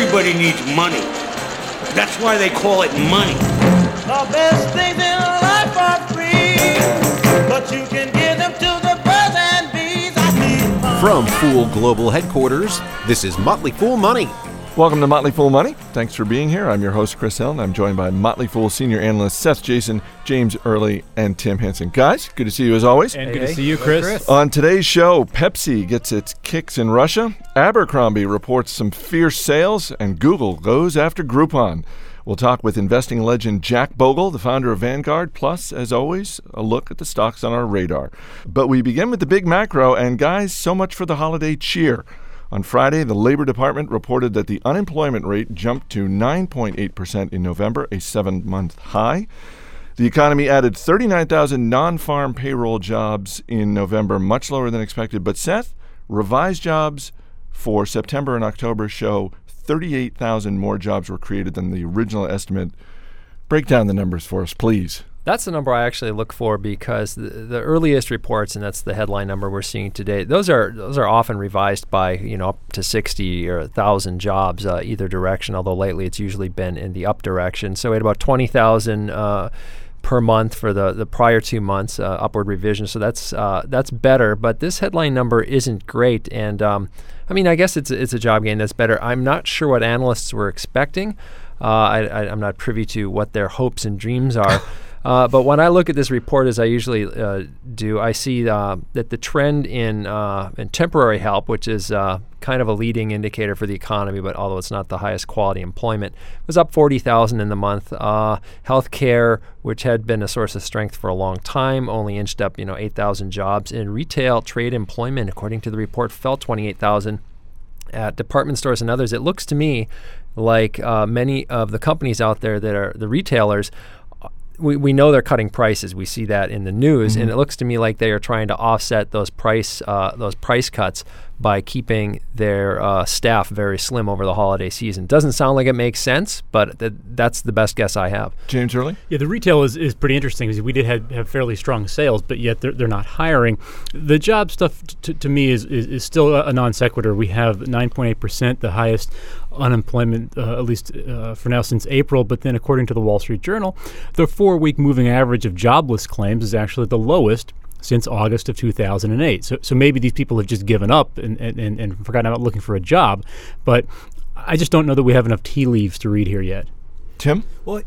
Everybody needs money. That's why they call it money. The best things in life are free, but you can give them to the birds and bees. I need money. From Fool Global Headquarters, this is Motley Fool Money. Welcome to Motley Fool Money. Thanks for being here. I'm your host, Chris Hill, and I'm joined by Motley Fool senior analysts Seth Jayson, James Early, and Tim Hanson. Guys, good to see you as always. And good to see you, Chris. On today's show, Pepsi gets its kicks in Russia, Abercrombie reports some fierce sales, and Google goes after Groupon. We'll talk with investing legend Jack Bogle, the founder of Vanguard, plus, as always, a look at the stocks on our radar. But we begin with the big macro, and guys, so much for the holiday cheer. On Friday, the Labor Department reported that the unemployment rate jumped to 9.8% in November, a seven month high. The economy added 39,000 non farm payroll jobs in November, much lower than expected. But Seth, revised jobs for September and October show 38,000 more jobs were created than the original estimate. Break down the numbers for us, please. That's the number I actually look for because the, the, earliest reports, and that's the headline number we're seeing today. Those are those are often revised by you know up to 60 or 1,000 jobs uh, either direction. Although lately it's usually been in the up direction. So we had about 20,000 uh, per month for the, the prior two months uh, upward revision. So that's uh, that's better. But this headline number isn't great. And um, I mean, I guess it's it's a job gain that's better. I'm not sure what analysts were expecting. Uh, I, I, I'm not privy to what their hopes and dreams are. Uh, but when I look at this report, as I usually uh, do, I see uh, that the trend in uh, in temporary help, which is kind of a leading indicator for the economy, but although it's not the highest quality employment, was up 40,000 in the month. Uh, healthcare, which had been a source of strength for a long time, only inched up, you know, 8,000 jobs. In retail trade employment, according to the report, fell 28,000 at department stores and others, it looks to me like uh, many of the companies out there that are the retailers we, we know they're cutting prices. We see that in the news, mm-hmm. and it looks to me like they are trying to offset those price uh, those price cuts by keeping their uh, staff very slim over the holiday season. Doesn't sound like it makes sense, but th- that's the best guess I have. James Early? Yeah, the retail is, is pretty interesting because we did have, have fairly strong sales, but yet they're, they're not hiring. The job stuff t- to me is, is, is still a non sequitur. We have 9.8%, the highest unemployment, uh, at least uh, for now since April. But then, according to the Wall Street Journal, the four week moving average of jobless claims is actually the lowest since August of 2008. So, so maybe these people have just given up and, and, and forgotten about looking for a job. But I just don't know that we have enough tea leaves to read here yet. Tim? Well,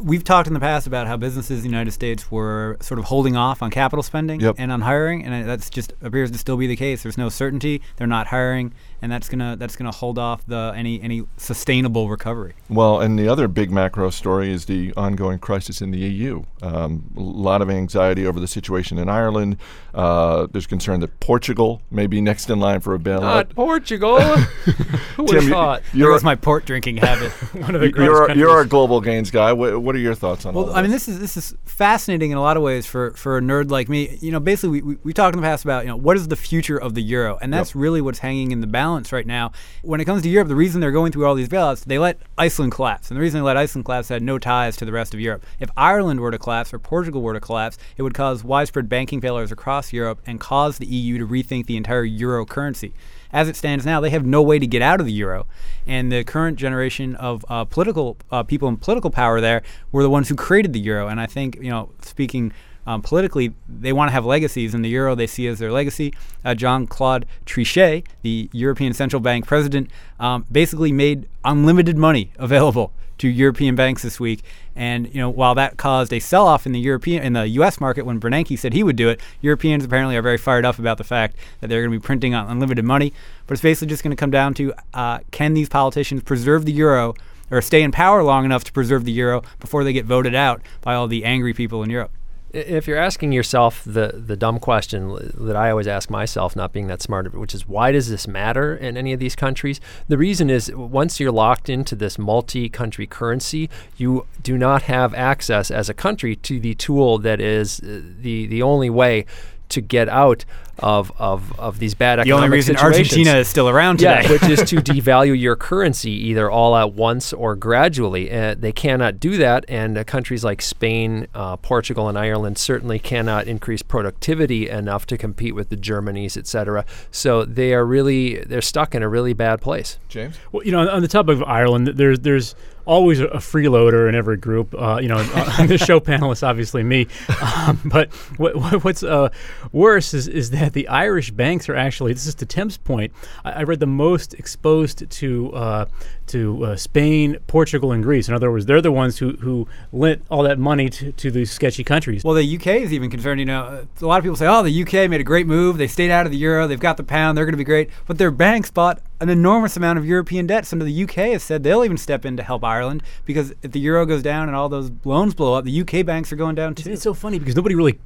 we've talked in the past about how businesses in the United States were sort of holding off on capital spending yep. and on hiring, and that's just appears to still be the case. There's no certainty; they're not hiring, and that's gonna that's gonna hold off the any any sustainable recovery. Well, and the other big macro story is the ongoing crisis in the EU. Um, a lot of anxiety over the situation in Ireland. Uh, there's concern that Portugal may be next in line for a bailout. Not Portugal. Who would have thought? There was my port drinking habit. One of the you're, you're a global guy. What, what are your thoughts on? Well, I mean, this is this is fascinating in a lot of ways for for a nerd like me. You know, basically, we, we, we talked in the past about you know what is the future of the euro, and that's yep. really what's hanging in the balance right now. When it comes to Europe, the reason they're going through all these bailouts, they let Iceland collapse. And the reason they let Iceland collapse had no ties to the rest of Europe. If Ireland were to collapse or Portugal were to collapse, it would cause widespread banking failures across Europe and cause the EU to rethink the entire euro currency as it stands now, they have no way to get out of the euro. And the current generation of uh, political uh, people in political power there were the ones who created the euro. And I think, you know, speaking um, politically, they want to have legacies, and the euro they see as their legacy. Uh, Jean Claude Trichet, the European Central Bank president, um, basically made unlimited money available to European banks this week. And you know, while that caused a sell-off in the European in the U.S. market when Bernanke said he would do it, Europeans apparently are very fired up about the fact that they're going to be printing unlimited money. But it's basically just going to come down to uh, can these politicians preserve the euro or stay in power long enough to preserve the euro before they get voted out by all the angry people in Europe if you're asking yourself the the dumb question that I always ask myself, not being that smart, which is why does this matter in any of these countries? The reason is once you're locked into this multi-country currency, you do not have access as a country to the tool that is uh, the the only way to get out of of, of these bad The economic only reason situations. Argentina is still around today. Yeah, which is to devalue your currency either all at once or gradually. Uh, they cannot do that, and uh, countries like Spain, uh, Portugal, and Ireland certainly cannot increase productivity enough to compete with the Germanys, et cetera. So they are really they're stuck in a really bad place. James? Well, you know, on, on the topic of Ireland, there's there's always a, a freeloader in every group. Uh, you know, on the show panelists, obviously me. Um, but what, what, what's uh, worse is is that the Irish banks are actually. This is to Tim's point. I, I read the most exposed to uh, to uh, Spain, Portugal, and Greece. In other words, they're the ones who who lent all that money to, to these sketchy countries. Well, the UK is even concerned. You know, a lot of people say, "Oh, the UK made a great move. They stayed out of the euro. They've got the pound. They're going to be great." But their banks bought an enormous amount of European debt. Some of the UK has said they'll even step in to help Ireland because if the euro goes down and all those loans blow up, the UK banks are going down It's, too. it's so funny because nobody really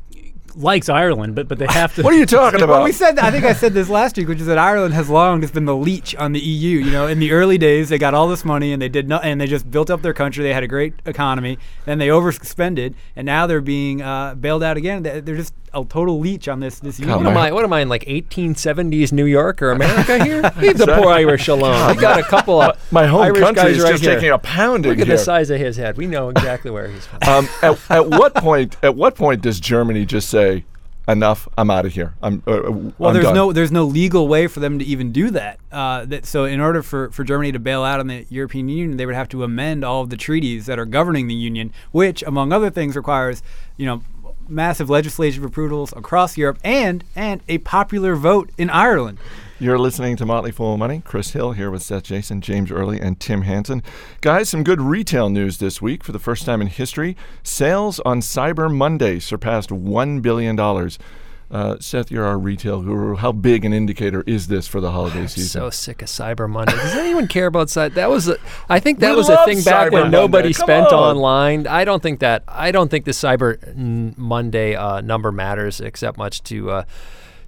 likes Ireland, but but they have to. What are you talking Well, about? we said I think I said this last week, which is that Ireland has long just been the leech on the EU. You know, in the early days, they got all this money and they did no, and they just built up their country. They had a great economy. Then they overspended, and now they're being uh, bailed out again. They're just a total leech on this this union. What am I? What am I in like 1870s New York or America here? Leave the poor Irish alone. We got a couple of My home Irish country guys is right just here. taking a pounding Look at here. the size of his head. We know exactly where he's from. um, at, at what point? At what point does Germany just say, "Enough! I'm out of here. I'm." Uh, uh, Well, I'm there's done." no there's no legal way for them to even do that. Uh, that so in order for, for Germany to bail out on the European Union, they would have to amend all of the treaties that are governing the union, which among other things requires you know massive legislative approvals across Europe and and a popular vote in Ireland. You're listening to Motley Fool Money. Chris Hill here with Seth Jayson, James Early, and Tim Hanson. Guys, some good retail news this week. For the first time in history, sales on Cyber Monday surpassed $1 billion. Uh, Seth, you're our retail guru. How big an indicator is this for the holiday I'm season? so sick of Cyber Monday. Does anyone care about Cyber? That was, a, I think that We was a thing back Cyber when nobody Come spent on. online. I don't think that. I don't think the Cyber Monday uh, number matters except much to. Uh,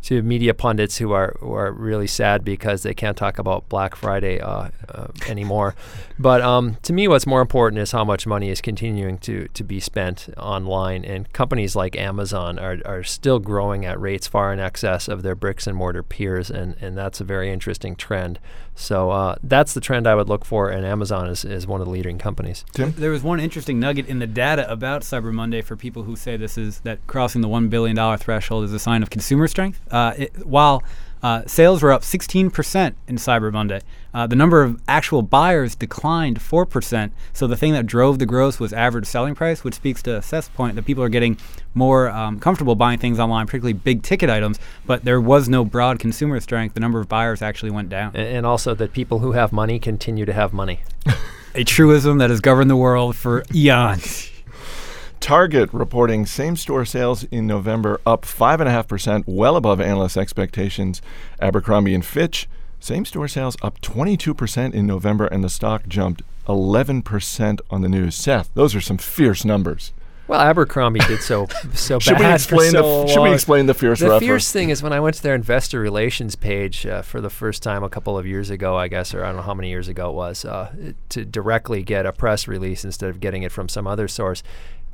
to media pundits who are who are really sad because they can't talk about Black Friday uh, uh, anymore. But um, to me, what's more important is how much money is continuing to to be spent online, and companies like Amazon are, are still growing at rates far in excess of their bricks and mortar peers, and, and that's a very interesting trend. So uh, that's the trend I would look for, and Amazon is, is one of the leading companies. There was one interesting nugget in the data about Cyber Monday for people who say this is that crossing the one billion dollar threshold is a sign of consumer strength. Uh, it, while uh, sales were up 16% in Cyber Monday, uh, the number of actual buyers declined 4%. So the thing that drove the growth was average selling price, which speaks to Seth's point that people are getting more um, comfortable buying things online, particularly big ticket items. But there was no broad consumer strength. The number of buyers actually went down. And, and also that people who have money continue to have money. A truism that has governed the world for eons. Target reporting same store sales in November up 5.5%, well above analyst expectations. Abercrombie and Fitch, same store sales up 22% in November, and the stock jumped 11% on the news. Seth, those are some fierce numbers. Well, Abercrombie did so so Should we bad for explain the so f- should we explain the fierce The reference? fierce thing is when I went to their investor relations page uh, for the first time a couple of years ago, I guess, or I don't know how many years ago it was, uh, to directly get a press release instead of getting it from some other source.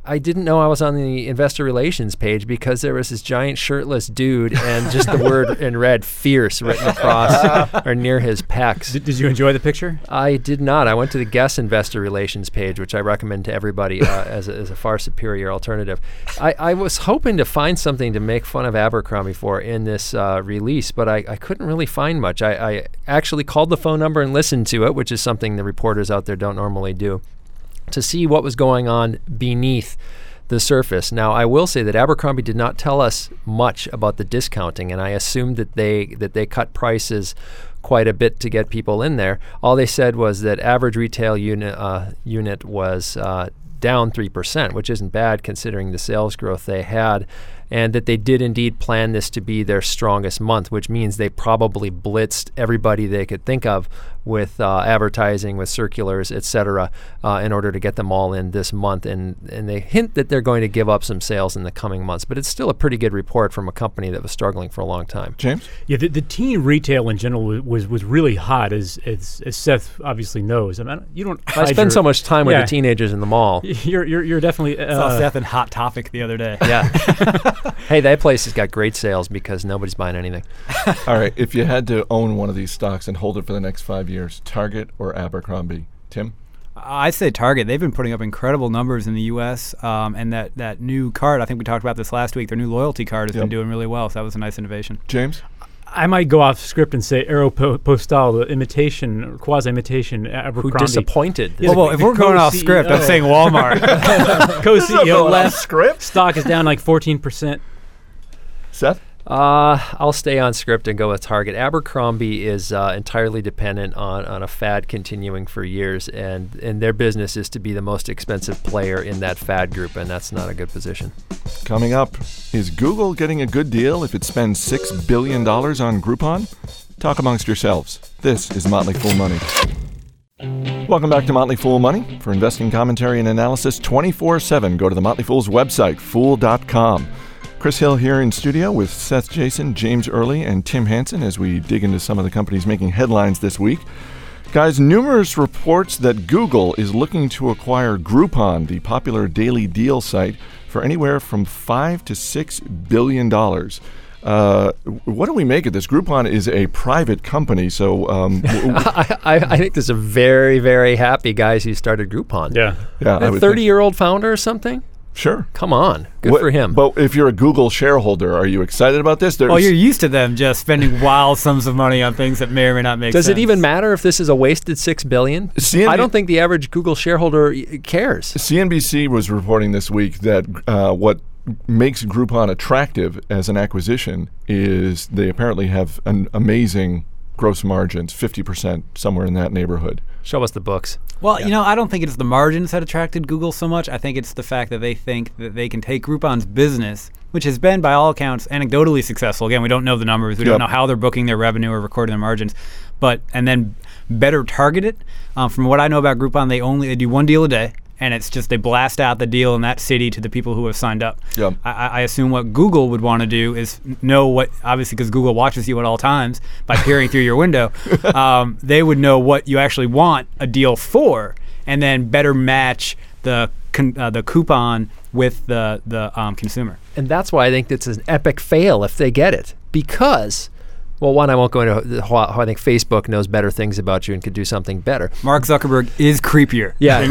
I didn't know I was on the investor relations page because there was this giant shirtless dude and just the word in red "fierce" written across or near his pecs. Did, did you enjoy the picture? I did not. I went to the Guess Investor Relations page, which I recommend to everybody uh, as, a, as a far superior alternative. I, I was hoping to find something to make fun of Abercrombie for in this uh, release, but I, I couldn't really find much. I, I actually called the phone number and listened to it, which is something the reporters out there don't normally do, to see what was going on beneath the surface. Now, I will say that Abercrombie did not tell us much about the discounting, and I assumed that they that they cut prices quite a bit to get people in there. All they said was that average retail unit uh, unit was uh, down three percent, which isn't bad considering the sales growth they had, and that they did indeed plan this to be their strongest month, which means they probably blitzed everybody they could think of with uh, advertising, with circulars, etc., uh, in order to get them all in this month. And and they hint that they're going to give up some sales in the coming months, but it's still a pretty good report from a company that was struggling for a long time. James? Yeah, the, the teen retail in general was was, was really hot, as, as as Seth obviously knows. I mean, you don't. I spend your- so much time with Yeah. the teenagers in the mall. You're you're, you're definitely. I saw Uh, Seth in Hot Topic the other day. Yeah. hey, that place has got great sales because nobody's buying anything. All right, if you had to own one of these stocks and hold it for the next five years, Target or Abercrombie, Tim? I'd say Target. They've been putting up incredible numbers in the U.S. Um, and that, that new card, I think we talked about this last week. Their new loyalty card has Yep. been doing really well. So that was a nice innovation. James? I might go off script and say Aeropostale, the imitation or quasi imitation Abercrombie. Who disappointed? Yeah, well, well, if we're going off script, I'm saying Walmart. Co-CEO left. script. Stock is down like 14 percent. Seth? Uh, I'll stay on script and go with Target. Abercrombie is uh, entirely dependent on, on a fad continuing for years, and, and their business is to be the most expensive player in that fad group, and that's not a good position. Coming up, is Google getting a good deal if it spends $6 billion on Groupon? Talk amongst yourselves. This is Motley Fool Money. Welcome back to Motley Fool Money. For investing commentary and analysis 24 7, go to the Motley Fool's website, fool.com. Chris Hill here in studio with Seth Jayson, James Early, and Tim Hanson as we dig into some of the companies making headlines this week. Guys, numerous reports that Google is looking to acquire Groupon, the popular daily deal site, for anywhere from five to six billion dollars. Uh, what do we make of this? Groupon is a private company, so um, w- w- I, I, I think there's a very, very happy guys who started Groupon. Yeah. yeah, I A would 30 think- year old founder or something? Sure, Come on. Good What- for him. But if you're a Google shareholder, are you excited about this? There's, well, you're used to them just spending wild sums of money on things that may or may not make Does sense. it even matter if this is a wasted six billion? CNB I don't think the average Google shareholder cares. CNBC was reporting this week that uh, what makes Groupon attractive as an acquisition is they apparently have an amazing gross margins, 50%, somewhere in that neighborhood. Show us the books. Well, you know, I don't think it's the margins that attracted Google so much. I think it's the fact that they think that they can take Groupon's business, which has been, by all accounts, anecdotally successful. Again, we don't know the numbers. We Yep. don't know how they're booking their revenue or recording their margins, but and then better target it. Um, from what I know about Groupon, they only they do one deal a day, and it's just they blast out the deal in that city to the people who have signed up. Yep. I, I I assume what Google would want to do is know what, obviously, because Google watches you at all times by peering through your window, um, they would know what you actually want a deal for, and then better match the con- uh, the coupon with the the um, consumer. And that's why I think it's an epic fail if they get it. Because, well, one, I won't go into how, I think Facebook knows better things about you and could do something better. Mark Zuckerberg is creepier. Yeah.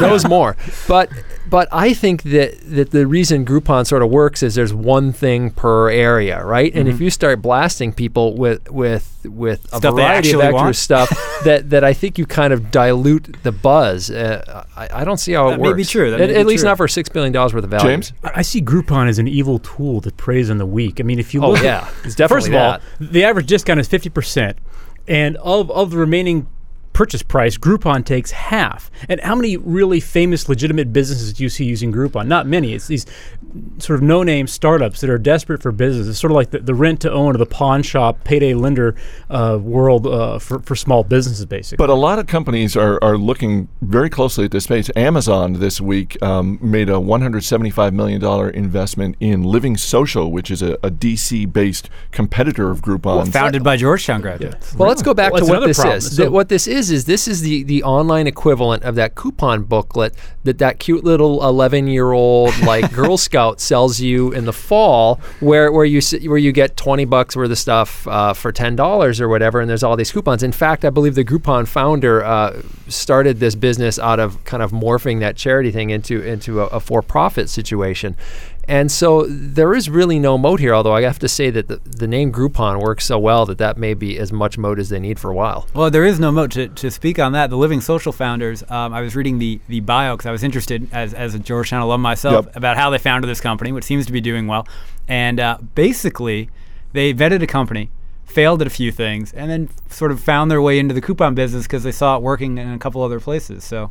Knows more. But but I think that that the reason Groupon sort of works is there's one thing per area, right? And if you start blasting people with with with a Mm-hmm. Stuff they variety of actually extra stuff, that that I think you kind of dilute the buzz. Uh, I, I don't see how it That works. may be true. That at, may at be least true. not for six billion dollars worth of value. James? I I see Groupon as an evil tool that preys on the weak. I mean, if you look, Oh look yeah, it's definitely first of that. all, the average discount is 50%. And of, of the remaining purchase price, Groupon takes half. And how many really famous, legitimate businesses do you see using Groupon? Not many. It's these sort of no-name startups that are desperate for business. It's sort of like the, the rent-to-own or the pawn shop, payday lender uh, world uh, for, for small businesses, basically. But a lot of companies are, are looking very closely at this space. Amazon this week um, made a $175 million investment in Living Social, which is a, a DC based competitor of Groupon. Founded by Georgetown graduates. Well, let's go back Well, to what this problem. is. So- what this is is this is the the online equivalent of that coupon booklet that that cute little eleven year old like Girl Scout sells you in the fall, where where you where you get twenty bucks worth of stuff uh, for ten dollars or whatever, and there's all these coupons. In fact, I believe the Groupon founder uh, started this business out of kind of morphing that charity thing into into a, a for profit situation. And so there is really no moat here, although I have to say that the, the name Groupon works so well that that may be as much moat as they need for a while. Well, there is no moat to, to speak on that. The Living Social founders, um, I was reading the, the bio because I was interested as, as a Georgetown alum myself Yep. about how they founded this company, which seems to be doing well. And uh, basically, they vetted a company, failed at a few things, and then sort of found their way into the coupon business because they saw it working in a couple other places. So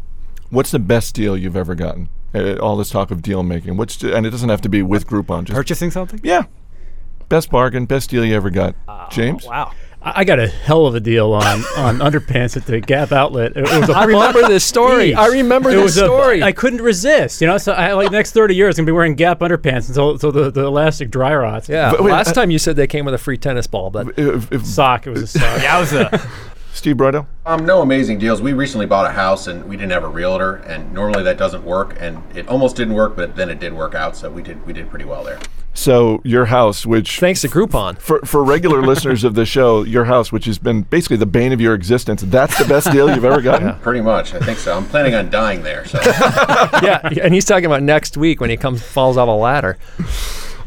What's the best deal you've ever gotten? Uh, all this talk of deal making. What's and it doesn't have to be with Groupon. Just purchasing something? yeah, best bargain, best deal you ever got. James, Wow. I I got a hell of a deal on, on underpants at the Gap outlet. It was a I remember this story. Jeez. I remember it this was story. I couldn't resist. You know, so I like next thirty years, I'm gonna be wearing Gap underpants until, until the, the elastic dry rots. yeah. But wait, Last uh, time you said they came with a free tennis ball, but if, if sock. It was a sock. Yowza. Steve Broido? Um, no amazing deals. We recently bought a house and we didn't have a realtor, and normally that doesn't work, and it almost didn't work, but then it did work out, so we did we did pretty well there. So your house, which Thanks to Groupon. for for regular listeners of the show, your house, which has been basically the bane of your existence, that's the best deal you've ever gotten. Pretty much, I think so. I'm planning on dying there, so yeah, and he's talking about next week when he comes falls off a ladder.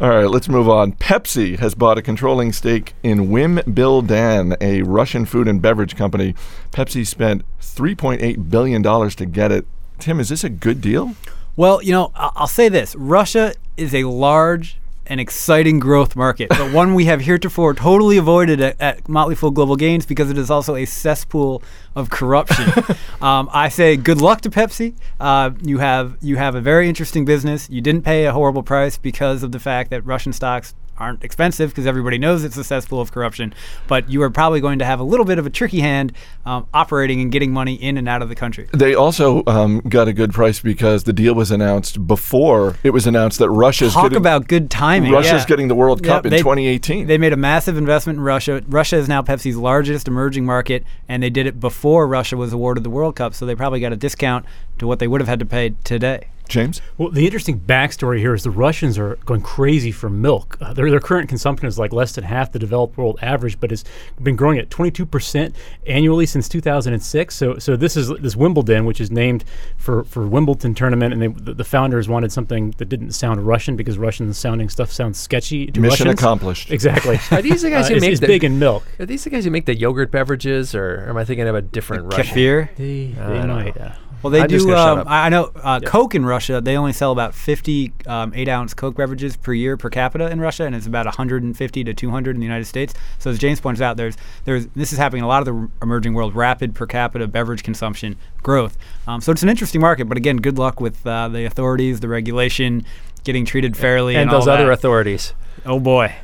All right, let's move on. Pepsi has bought a controlling stake in Wimm-Bill-Dann, a Russian food and beverage company. Pepsi spent 3.8 billion dollars to get it. Tim, is this a good deal? Well, you know, I'll say this: Russia is a large and exciting growth market, but one we have heretofore totally avoided at, at Motley Fool Global Gains because it is also a cesspool of corruption. um, I say good luck to Pepsi. Uh, you have you have a very interesting business. You didn't pay a horrible price because of the fact that Russian stocks aren't expensive because everybody knows it's a cesspool of corruption. But you are probably going to have a little bit of a tricky hand um, operating and getting money in and out of the country. They also um, got a good price because the deal was announced before it was announced that Russia's Talk getting, about good timing. Russia's yeah. getting the World Cup Yep, in they- 2018. They made a massive investment in Russia. Russia is now Pepsi's largest emerging market, and they did it before Russia was awarded the World Cup. So they probably got a discount to what they would have had to pay today. James, Well, the interesting backstory here is the Russians are going crazy for milk. Uh, their, their current consumption is like less than half the developed world average, but it's been growing at 22% annually since 2006. So, so this is this Wimm-Bill-Dann, which is named for, for Wimbledon tournament, and they, the, the founders wanted something that didn't sound Russian because Russian sounding stuff sounds sketchy to Mission Russians. accomplished. Exactly. Are these the guys Uh, who it's, make it's the, big in milk. Are these the guys who make the yogurt beverages, or am I thinking of a different Russian? Kefir. They, they don't might. know. Well, they I'm just do. shut Um, up. I I know uh, Coke in Russia. They only sell about 50 um, eight-ounce Coke beverages per year per capita in Russia, and it's about 150 to 200 in the United States. So as James points out, there's there's this is happening in a lot of the r- emerging world, rapid per capita beverage consumption growth. Um, so it's an interesting market, but again, good luck with uh, the authorities, the regulation, getting treated fairly, and all those other that. authorities. Oh boy.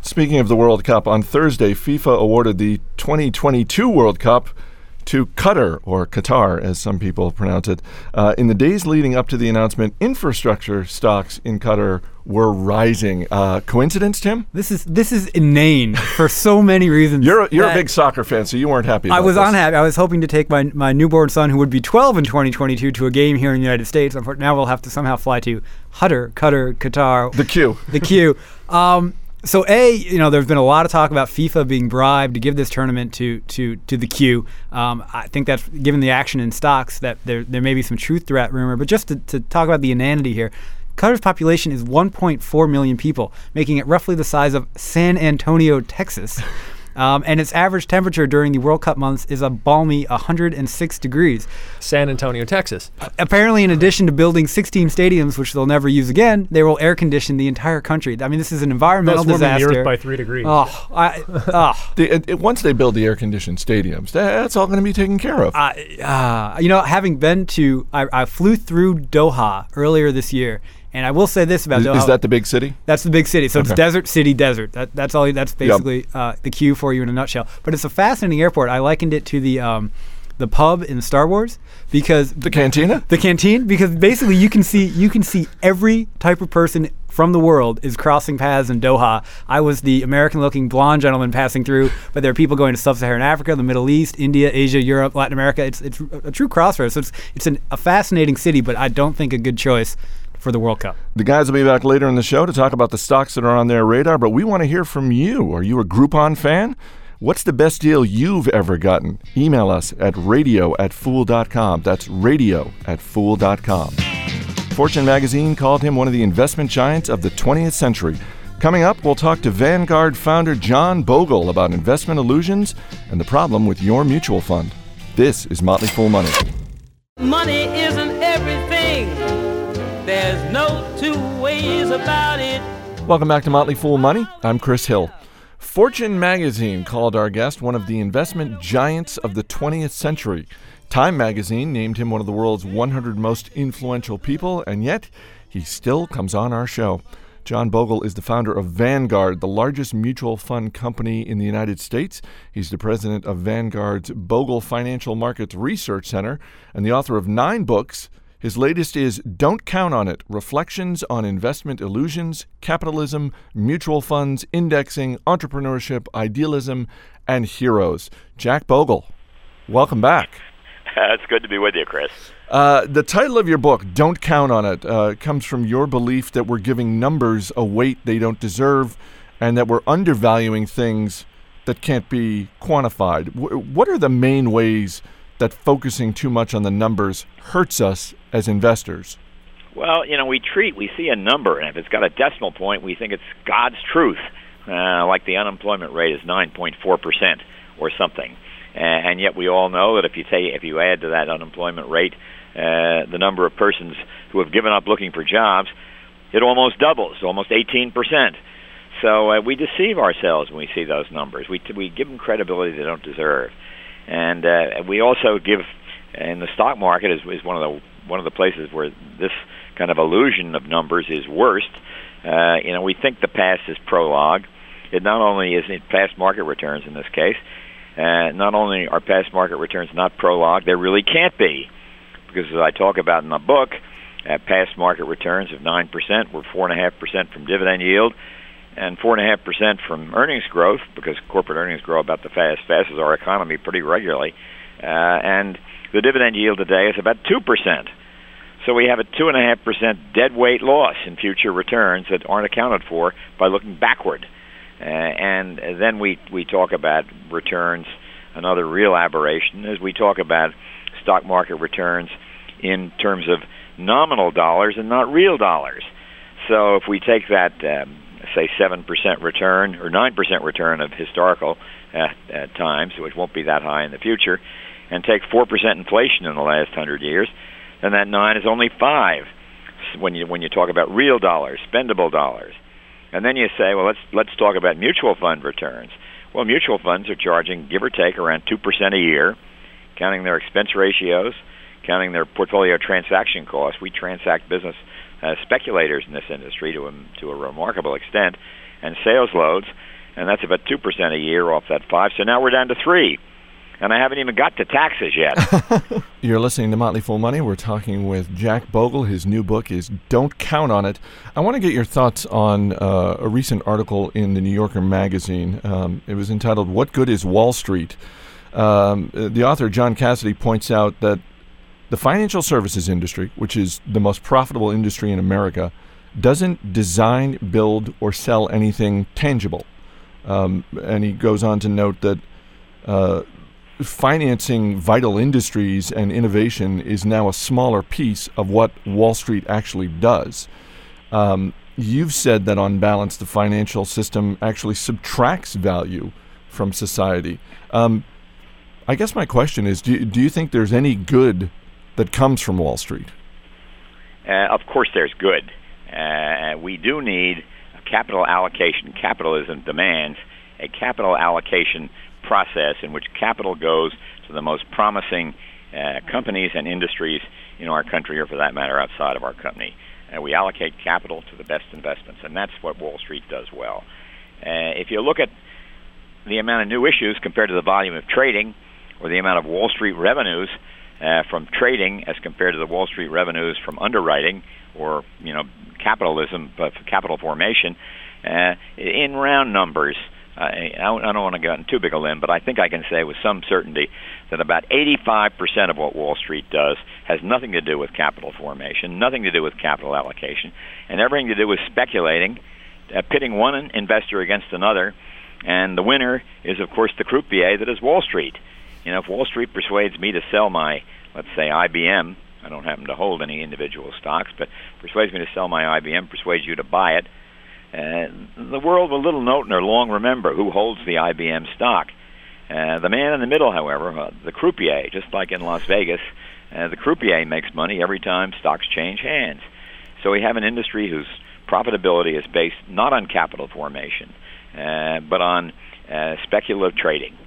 Speaking of the World Cup, on Thursday, FIFA awarded the 2022 World Cup to Qatar, or Qatar, as some people pronounce it. Uh, in the days leading up to the announcement, infrastructure stocks in Qatar were rising. Uh, coincidence, Tim? This is this is inane for so many reasons. You're a, you're a big soccer fan, so you weren't happy. I was this. unhappy. I was hoping to take my, my newborn son, who would be 12 in 2022, to a game here in the United States. Now we'll have to somehow fly to Qatar, Qatar, Qatar, The Q. the Q. Um, so a, you know, there's been a lot of talk about FIFA being bribed to give this tournament to to to the Q. Um, I think that's given the action in stocks that there there may be some truth to that rumor. But just to, to talk about the inanity here. Qatar's population is 1.4 million people, making it roughly the size of San Antonio, Texas. Um, and its average temperature during the World Cup months is a balmy 106 degrees. San Antonio, Texas. Apparently, in addition to building 16 stadiums, which they'll never use again, they will air condition the entire country. I mean, this is an environmental That's warming the earth by three degrees. Oh, I, oh, The, it, it- once they build the air-conditioned stadiums, that's all going to be taken care of. I, uh, you know, having been to, I, I flew through Doha earlier this year, and I will say this about is, Doha. is that the big city? That's the big city. So Okay. it's desert, city, desert. That, that's all. That's basically uh, the cue for you in a nutshell. But it's a fascinating airport. I likened it to the um, the pub in Star Wars because The cantina? the canteen because basically you can see you can see every type of person from the world is crossing paths in Doha. I was the American-looking blonde gentleman passing through, but there are people going to Sub-Saharan Africa, the Middle East, India, Asia, Europe, Latin America. It's it's a true crossroads. So it's it's an, a fascinating city, but I don't think a good choice for the World Cup. The guys will be back later in the show to talk about the stocks that are on their radar, but we want to hear from you. Are you a Groupon fan? What's the best deal you've ever gotten? Email us at radio at fool.com. That's radio at fool.com. Fortune magazine called him one of the investment giants of the 20th century. Coming up, we'll talk to Vanguard founder John Bogle about investment illusions and the problem with your mutual fund. This is Motley Fool Money. Money isn't everything. There's no two ways about it. Welcome back to Motley Fool Money. I'm Chris Hill. Fortune magazine called our guest one of the investment giants of the 20th century. Time magazine named him one of the world's 100 most influential people, and yet he still comes on our show. John Bogle is the founder of Vanguard, the largest mutual fund company in the United States. He's the president of Vanguard's Bogle Financial Markets Research Center and the author of nine books. His latest is Don't Count on It Reflections on Investment Illusions, Capitalism, Mutual Funds, Indexing, Entrepreneurship, Idealism, and Heroes. Jack Bogle, welcome back. it's good to be with you, Chris. Uh, the title of your book, Don't Count on It, uh, comes from your belief that we're giving numbers a weight they don't deserve and that we're undervaluing things that can't be quantified. W- what are the main ways that focusing too much on the numbers hurts us as investors? Well, you know, we treat, we see a number, and if it's got a decimal point, we think it's God's truth. Uh, like the unemployment rate is 9.4% or something. And yet we all know that if you take, if you add to that unemployment rate uh, the number of persons who have given up looking for jobs, it almost doubles, almost 18 percent. So uh, we deceive ourselves when we see those numbers. We we give them credibility they don't deserve, and uh, we also give. And the stock market is, is one of the one of the places where this kind of illusion of numbers is worst. Uh, you know, we think the past is prologue. It not only is it past market returns in this case, uh, not only are past market returns not prologue, they really can't be because as I talk about in my book, uh, past market returns of 9% were 4.5% from dividend yield and 4.5% from earnings growth because corporate earnings grow about the fast, fast as our economy pretty regularly. Uh, and the dividend yield today is about 2%. So we have a 2.5% dead weight loss in future returns that aren't accounted for by looking backward. Uh, and then we, we talk about returns. Another real aberration is we talk about stock market returns in terms of nominal dollars and not real dollars. So if we take that, um, say, 7% return or 9% return of historical uh, at times, which won't be that high in the future, and take 4% inflation in the last 100 years, then that 9 is only 5 when you when you talk about real dollars, spendable dollars. And then you say, well, let's let's talk about mutual fund returns. Well, mutual funds are charging give or take around 2% a year counting their expense ratios, counting their portfolio transaction costs. We transact business as speculators in this industry to a, to a remarkable extent, and sales loads, and that's about 2% a year off that 5 So now we're down to 3 and I haven't even got to taxes yet. You're listening to Motley Fool Money. We're talking with Jack Bogle. His new book is Don't Count on It. I want to get your thoughts on uh, a recent article in the New Yorker magazine. Um, it was entitled What Good is Wall Street? Um, the author, John Cassidy, points out that the financial services industry, which is the most profitable industry in America, doesn't design, build, or sell anything tangible. Um, and he goes on to note that uh, financing vital industries and innovation is now a smaller piece of what Wall Street actually does. Um, you've said that on balance, the financial system actually subtracts value from society. Um, I guess my question is do, do you think there's any good that comes from Wall Street? Uh, of course, there's good. Uh, we do need capital allocation. Capitalism demands a capital allocation process in which capital goes to the most promising uh, companies and industries in our country, or for that matter, outside of our company. And we allocate capital to the best investments, and that's what Wall Street does well. Uh, if you look at the amount of new issues compared to the volume of trading, or the amount of Wall Street revenues uh, from trading as compared to the Wall Street revenues from underwriting or you know capitalism, but capital formation, uh, in round numbers. I I don't want to go in too big a limb, but I think I can say with some certainty that about 85% of what Wall Street does has nothing to do with capital formation, nothing to do with capital allocation, and everything to do with speculating, uh, pitting one investor against another, and the winner is, of course, the croupier that is Wall Street. You know, if Wall Street persuades me to sell my, let's say, IBM, I don't happen to hold any individual stocks, but persuades me to sell my IBM, persuades you to buy it, uh, the world will little note nor long remember who holds the IBM stock. Uh, the man in the middle, however, uh, the croupier, just like in Las Vegas, uh, the croupier makes money every time stocks change hands. So we have an industry whose profitability is based not on capital formation, uh, but on uh, speculative trading,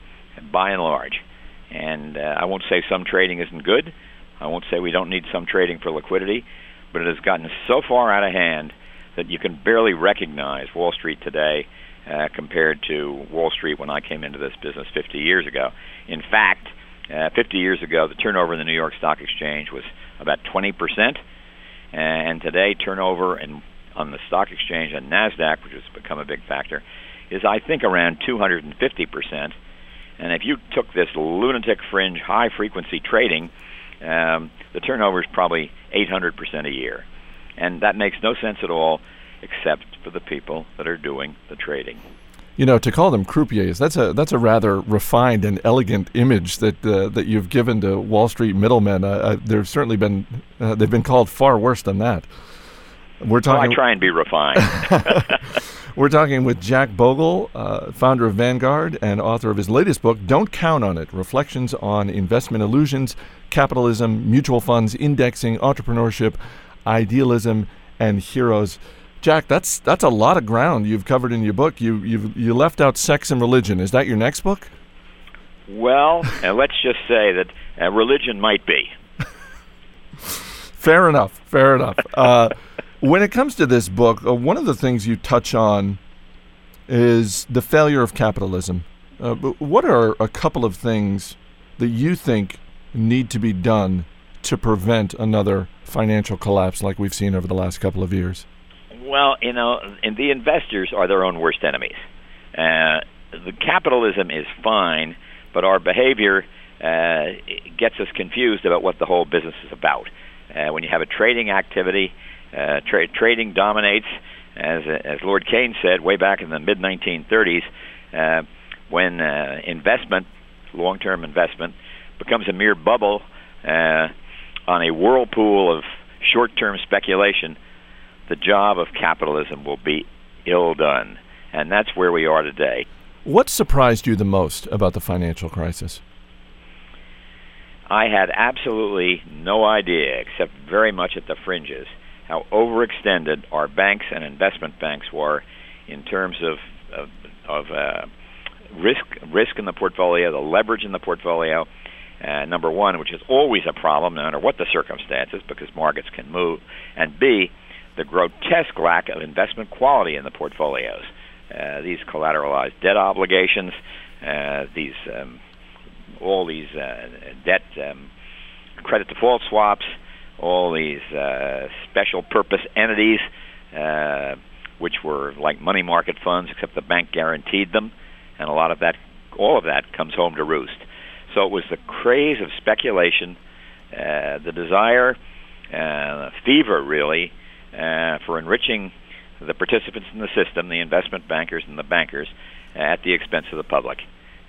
by and large. And uh, I won't say some trading isn't good. I won't say we don't need some trading for liquidity, but it has gotten so far out of hand that you can barely recognize Wall Street today uh, compared to Wall Street when I came into this business 50 years ago. In fact, uh, 50 years ago, the turnover in the New York Stock Exchange was about 20 percent, and today turnover on the stock exchange and Nasdaq, which has become a big factor, is I think around 250 percent And if you took this lunatic fringe high frequency trading, um, the turnover is probably 800% a year. And that makes no sense at all except for the people that are doing the trading. You know, to call them croupiers, that's a that's a rather refined and elegant image that uh, that you've given to Wall Street middlemen. Uh, uh, there's certainly been uh, they've been called far worse than that. We're talking. Well, I try and be refined. We're talking with Jack Bogle, uh, founder of Vanguard and author of his latest book, Don't Count on It Reflections on Investment Illusions, Capitalism, Mutual Funds, Indexing, Entrepreneurship, Idealism, and Heroes. Jack, that's that's a lot of ground you've covered in your book. You you you left out sex and religion. Is that your next book? Well, uh, let's just say that uh, religion might be. fair enough. Fair enough. Uh, when it comes to this book, uh, one of the things you touch on is the failure of capitalism. Uh, what are a couple of things that you think need to be done to prevent another financial collapse like we've seen over the last couple of years? Well, you know, and the investors are their own worst enemies. Uh, the capitalism is fine, but our behavior uh, gets us confused about what the whole business is about. Uh, when you have a trading activity, uh, tra- trading dominates, as as Lord Keynes said way back in the mid 1930s, uh, when uh, investment, long-term investment, becomes a mere bubble uh, on a whirlpool of short-term speculation the job of capitalism will be ill done. And that's where we are today. What surprised you the most about the financial crisis? I had absolutely no idea, except very much at the fringes, how overextended our banks and investment banks were in terms of of, of uh, risk risk in the portfolio, the leverage in the portfolio. Uh, number one, which is always a problem, no matter what the circumstances, because markets can move, and B, the grotesque lack of investment quality in the portfolios. Uh, these collateralized debt obligations, uh, these um, all these uh, debt um, credit default swaps, all these uh, special purpose entities, uh, which were like money market funds, except the bank guaranteed them, and a lot of that, all of that, comes home to roost. So it was the craze of speculation, uh, the desire, uh, fever, really, uh, for enriching the participants in the system, the investment bankers and the bankers, at the expense of the public.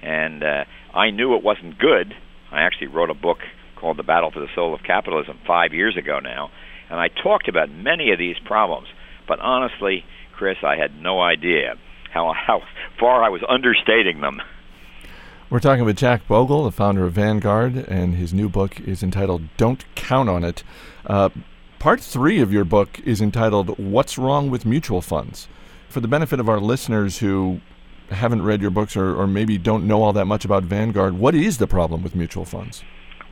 And uh, I knew it wasn't good. I actually wrote a book called The Battle for the Soul of Capitalism five years ago now, and I talked about many of these problems. But honestly, Chris, I had no idea how how far I was understating them. We're talking with Jack Bogle, the founder of Vanguard, and his new book is entitled "Don't Count on It." Uh, Part three of your book is entitled What's Wrong with Mutual Funds. For the benefit of our listeners who haven't read your books or, or maybe don't know all that much about Vanguard, what is the problem with mutual funds?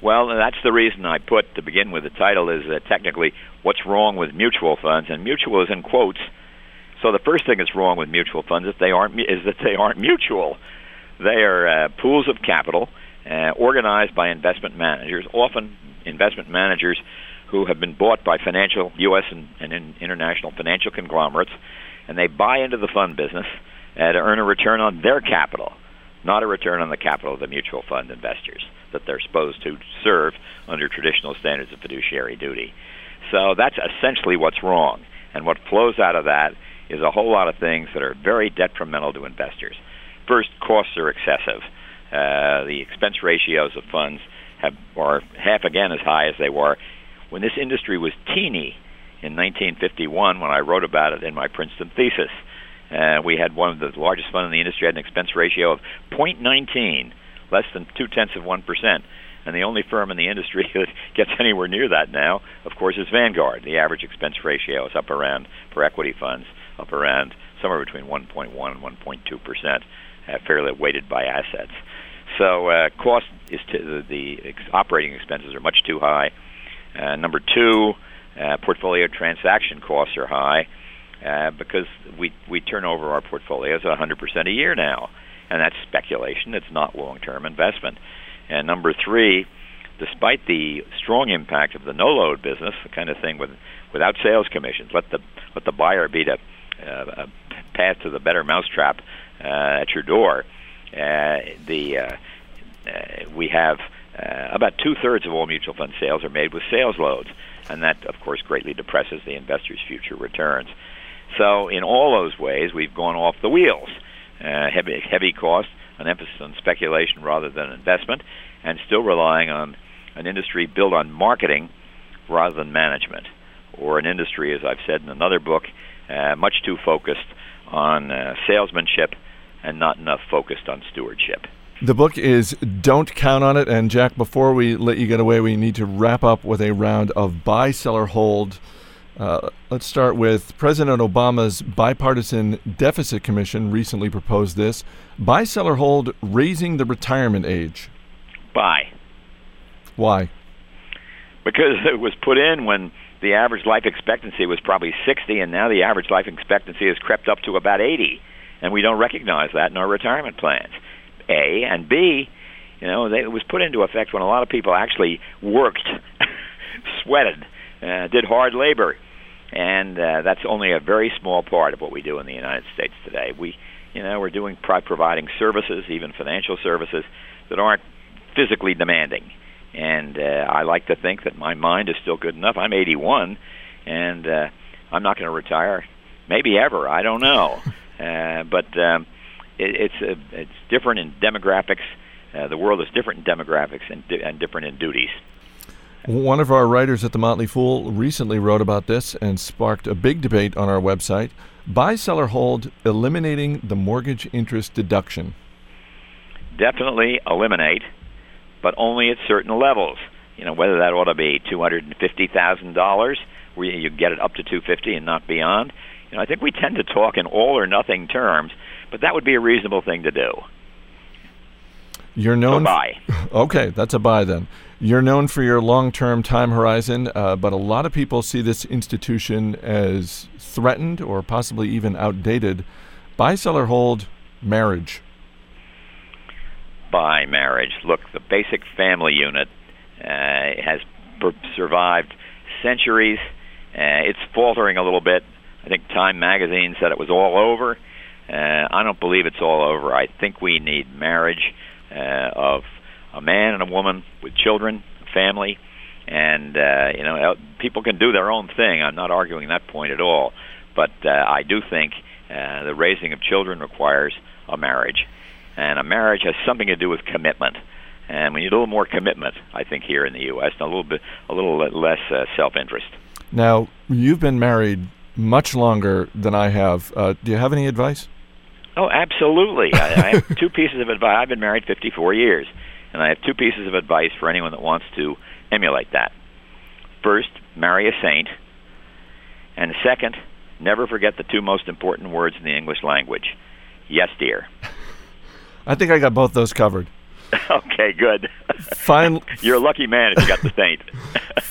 Well, that's the reason I put to begin with the title is uh, technically what's wrong with mutual funds, and mutual is in quotes. So the first thing that's wrong with mutual funds is they aren't is that they aren't mutual. They are uh, pools of capital uh, organized by investment managers, often investment managers who have been bought by financial U.S. and, and in international financial conglomerates, and they buy into the fund business uh, to earn a return on their capital, not a return on the capital of the mutual fund investors that they're supposed to serve under traditional standards of fiduciary duty. So that's essentially what's wrong. And what flows out of that is a whole lot of things that are very detrimental to investors. First, costs are excessive. Uh, the expense ratios of funds have are half again as high as they were when this industry was teeny in 1951 when I wrote about it in my Princeton thesis. Uh, we had one of the largest funds in the industry had an expense ratio of 0.19, less than two tenths of one percent. And the only firm in the industry that gets anywhere near that now, of course, is Vanguard. The average expense ratio is up around for equity funds, up around somewhere between 1.1 and 1.2 percent, fairly weighted by assets. So uh, cost is to, the, the operating expenses are much too high uh, number two, uh, portfolio transaction costs are high uh, because we we turn over our portfolios 100% a year now, and that's speculation. It's not long-term investment. And number three, despite the strong impact of the no-load business, the kind of thing with without sales commissions, let the let the buyer beat a, uh, a path to the better mousetrap uh, at your door. uh, the uh, uh, we have uh, about two thirds of all mutual fund sales are made with sales loads, and that, of course, greatly depresses the investor's future returns. So, in all those ways, we've gone off the wheels. Uh, heavy, heavy cost, an emphasis on speculation rather than investment, and still relying on an industry built on marketing rather than management, or an industry, as I've said in another book, uh, much too focused on uh, salesmanship and not enough focused on stewardship. The book is Don't Count on It. And Jack, before we let you get away, we need to wrap up with a round of buy, seller, hold. Uh, let's start with President Obama's bipartisan deficit commission recently proposed this buy, seller, hold, raising the retirement age. Buy. Why? Because it was put in when the average life expectancy was probably 60, and now the average life expectancy has crept up to about 80, and we don't recognize that in our retirement plans. A and B, you know, they, it was put into effect when a lot of people actually worked, sweated, uh, did hard labor, and uh, that's only a very small part of what we do in the United States today. We, you know, we're doing pro- providing services, even financial services, that aren't physically demanding. And uh, I like to think that my mind is still good enough. I'm 81, and uh, I'm not going to retire, maybe ever. I don't know. Uh, but um, it, it's uh, it's different in demographics. Uh, the world is different in demographics and, di- and different in duties. One of our writers at the Motley Fool recently wrote about this and sparked a big debate on our website. Buy, seller, hold, eliminating the mortgage interest deduction. Definitely eliminate, but only at certain levels. You know whether that ought to be two hundred and fifty thousand dollars, where you get it up to two fifty and not beyond. You know, I think we tend to talk in all or nothing terms, but that would be a reasonable thing to do. You're known. So buy. Okay, that's a buy then. You're known for your long-term time horizon, uh, but a lot of people see this institution as threatened or possibly even outdated. Buy, seller, hold, marriage. Buy marriage. Look, the basic family unit uh, has per- survived centuries. Uh, it's faltering a little bit. I think Time magazine said it was all over. Uh, I don't believe it's all over. I think we need marriage uh, of a man and a woman with children, family, and uh, you know people can do their own thing. I'm not arguing that point at all, but uh, I do think uh, the raising of children requires a marriage, and a marriage has something to do with commitment. And we need a little more commitment, I think, here in the U.S. and a little bit, a little less uh, self-interest. Now, you've been married much longer than I have. Uh, do you have any advice? Oh, absolutely. I, I have two pieces of advice. I've been married 54 years, and I have two pieces of advice for anyone that wants to emulate that. First, marry a saint. And second, never forget the two most important words in the English language. Yes, dear. I think I got both those covered. okay, good. Fine. You're a lucky man if you got the saint.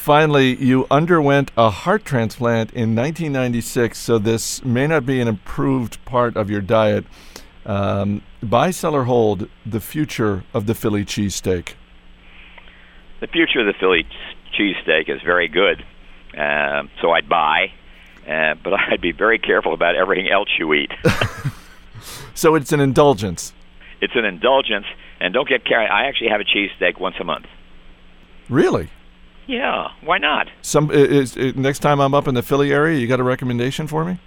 Finally, you underwent a heart transplant in 1996, so this may not be an improved part of your diet. Um, buy, sell, or hold the future of the Philly cheesesteak. The future of the Philly cheesesteak is very good, uh, so I'd buy, uh, but I'd be very careful about everything else you eat. so it's an indulgence. It's an indulgence, and don't get carried. I actually have a cheesesteak once a month. Really? Yeah, why not? Some is, is, next time I'm up in the Philly area, you got a recommendation for me?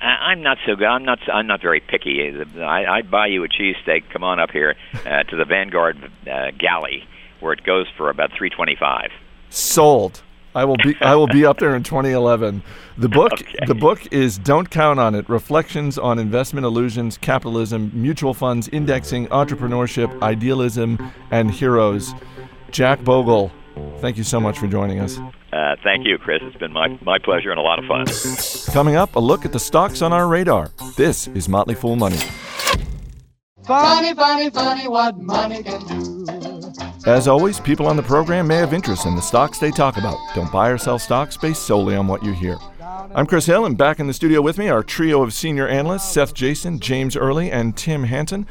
Uh, I'm not so good. I'm not. I'm not very picky. I, I'd buy you a cheesesteak. Come on up here uh, to the Vanguard uh, Galley, where it goes for about three twenty-five. Sold. I will be. I will be up there in 2011. The book. Okay. The book is "Don't Count on It: Reflections on Investment Illusions, Capitalism, Mutual Funds, Indexing, Entrepreneurship, Idealism, and Heroes." Jack Bogle, thank you so much for joining us. Uh, thank you, Chris. It's been my, my pleasure and a lot of fun. Coming up, a look at the stocks on our radar. This is Motley Fool Money. Funny, funny, funny what money can do. As always, people on the program may have interest in the stocks they talk about. Don't buy or sell stocks based solely on what you hear. I'm Chris Hill, and back in the studio with me, our trio of senior analysts Seth Jayson, James Early, and Tim Hanson.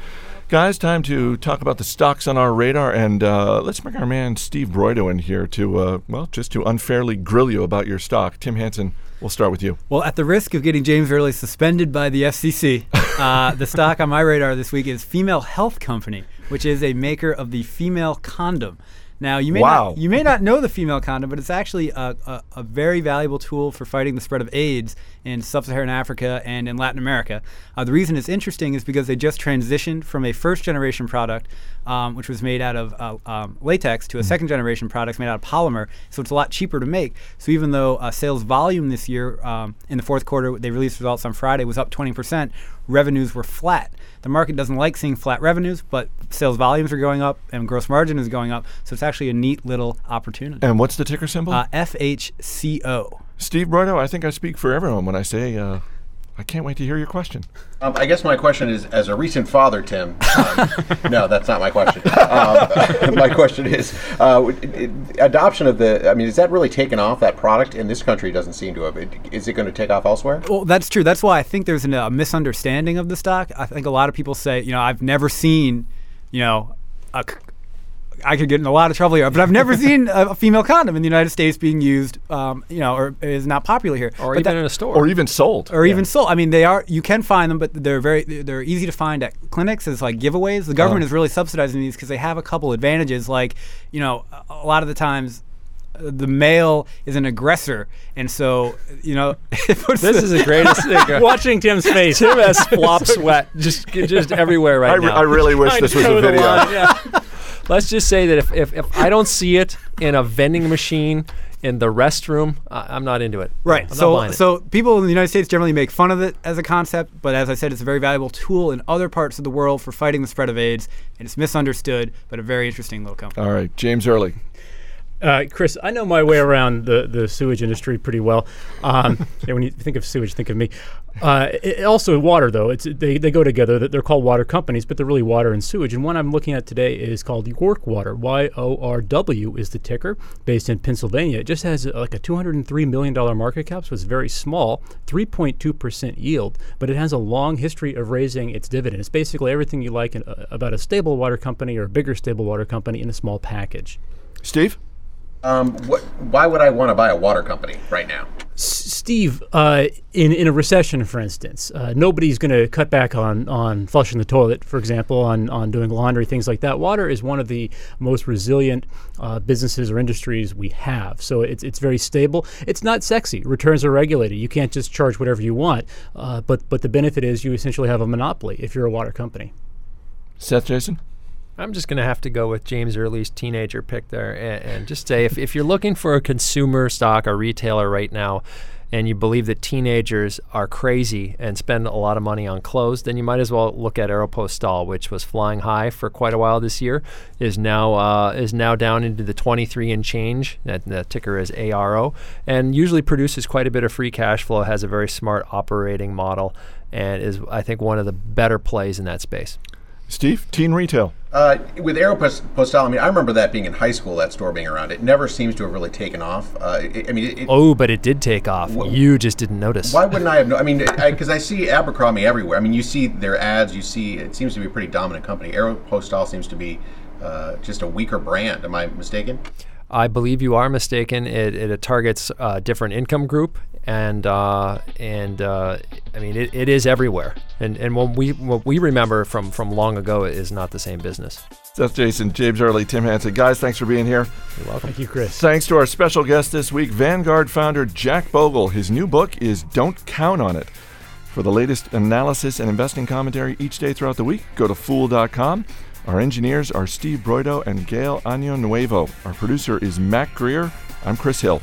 Guys, time to talk about the stocks on our radar, and uh, let's bring our man Steve Broido in here to, uh, well, just to unfairly grill you about your stock. Tim Hanson, We'll start with you. Well, at the risk of getting James Early suspended by the FCC, uh, the stock on my radar this week is Female Health Company, which is a maker of the female condom. Now you may Wow. not, you may not know the female condom, but it's actually a, a, a very valuable tool for fighting the spread of AIDS in sub-Saharan Africa and in Latin America. Uh, the reason it's interesting is because they just transitioned from a first-generation product, um, which was made out of uh, um, latex, to a second-generation product made out of polymer. So it's a lot cheaper to make. So even though uh, sales volume this year um, in the fourth quarter, they released results on Friday, was up 20%, revenues were flat. The market doesn't like seeing flat revenues, but sales volumes are going up and gross margin is going up. So it's actually a neat little opportunity. And what's the ticker symbol? Uh, FHCO. Steve Broido, I think I speak for everyone when I say uh, I can't wait to hear your question. Um, I guess my question is, as a recent father, Tim. Um, no, that's not my question. Um, my question is, uh, it- it- adoption of the. I mean, is that really taken off? That product in this country doesn't seem to have. It, is it going to take off elsewhere? Well, that's true. That's why I think there's an, a misunderstanding of the stock. I think a lot of people say, you know, I've never seen, you know, a c I could get in a lot of trouble here, but I've never seen a, a female condom in the United States being used, um, you know, or is not popular here. or But even that- in a store. Or even sold. or even sold. I mean, they are. You can find them, but they're very they're easy to find at clinics as like giveaways. The government Oh. is really subsidizing these because they have a couple advantages. Like, you know, a a lot of the times. uh, The male is an aggressor, and so you know. this the- is the greatest thing. Watching Tim's face. Tim has flop sweat just just everywhere right I, re- now. I really wish Trying this was a video. line, yeah. Let's just say that if, if, if I don't see it in a vending machine in the restroom, I, I'm not into it. Right. I'm not so, it. so people in the United States generally make fun of it as a concept, but as I said, it's a very valuable tool in other parts of the world for fighting the spread of AIDS, and it's misunderstood, but a very interesting little company. All right, James Early. Uh, Chris, I know my way around the, the sewage industry pretty well. Um, yeah, when you think of sewage, think of me. Uh, it- also, water though it's they, they go together. That They're called water companies, but they're really water and sewage. And one I'm looking at today is called York Water. Y O R W is the ticker, based in Pennsylvania. It just has uh, like a 203 million dollar market cap, so it's very small, 3.2 percent yield. But it has a long history of raising its dividend. It's basically everything you like in, uh, about a stable water company or a bigger stable water company in a small package. Steve? Um, what, why would I want to buy a water company right now? Steve, uh, in in a recession, for instance, uh, nobody's going to cut back on on flushing the toilet, for example, on on doing laundry, things like that. Water is one of the most resilient uh, businesses or industries we have. So it's it's very stable. It's not sexy. Returns are regulated. You can't just charge whatever you want. Uh, but but the benefit is you essentially have a monopoly if you're a water company. Seth Jayson? I'm just going to have to go with James Early's teenager pick there and, and just say if, if you're looking for a consumer stock, a retailer right now, and you believe that teenagers are crazy and spend a lot of money on clothes, then you might as well look at Aeropostale, which was flying high for quite a while this year, is now uh, is now down into the 23 and change. That the ticker is ARO, and usually produces quite a bit of free cash flow. Has a very smart operating model, and is I think one of the better plays in that space. Steve? Teen retail. Uh, with Aeropostale, I mean, I remember that being in high school, that store being around. It never seems to have really taken off. Uh, it, I mean, it, it- Oh, but it did take off. Wha- you just didn't notice. why wouldn't I have? No, I mean, because I, see Abercrombie everywhere. I mean, you see their ads. You see it seems to be a pretty dominant company. Aeropostale seems to be uh, just a weaker brand. Am I mistaken? I believe you are mistaken. It, it targets a different income group, and uh, and uh, I mean it, it is everywhere. And and what we what we remember from from long ago is not the same business. Seth Jayson, James Early, Tim Hanson. Guys, thanks for being here. You're welcome. Thank you, Chris. Thanks to our special guest this week, Vanguard founder Jack Bogle. His new book is Don't Count on It. For the latest analysis and investing commentary each day throughout the week, go to fool.com. Our engineers are Steve Broido and Gail Año Nuevo. Our producer is Matt Greer. I'm Chris Hill.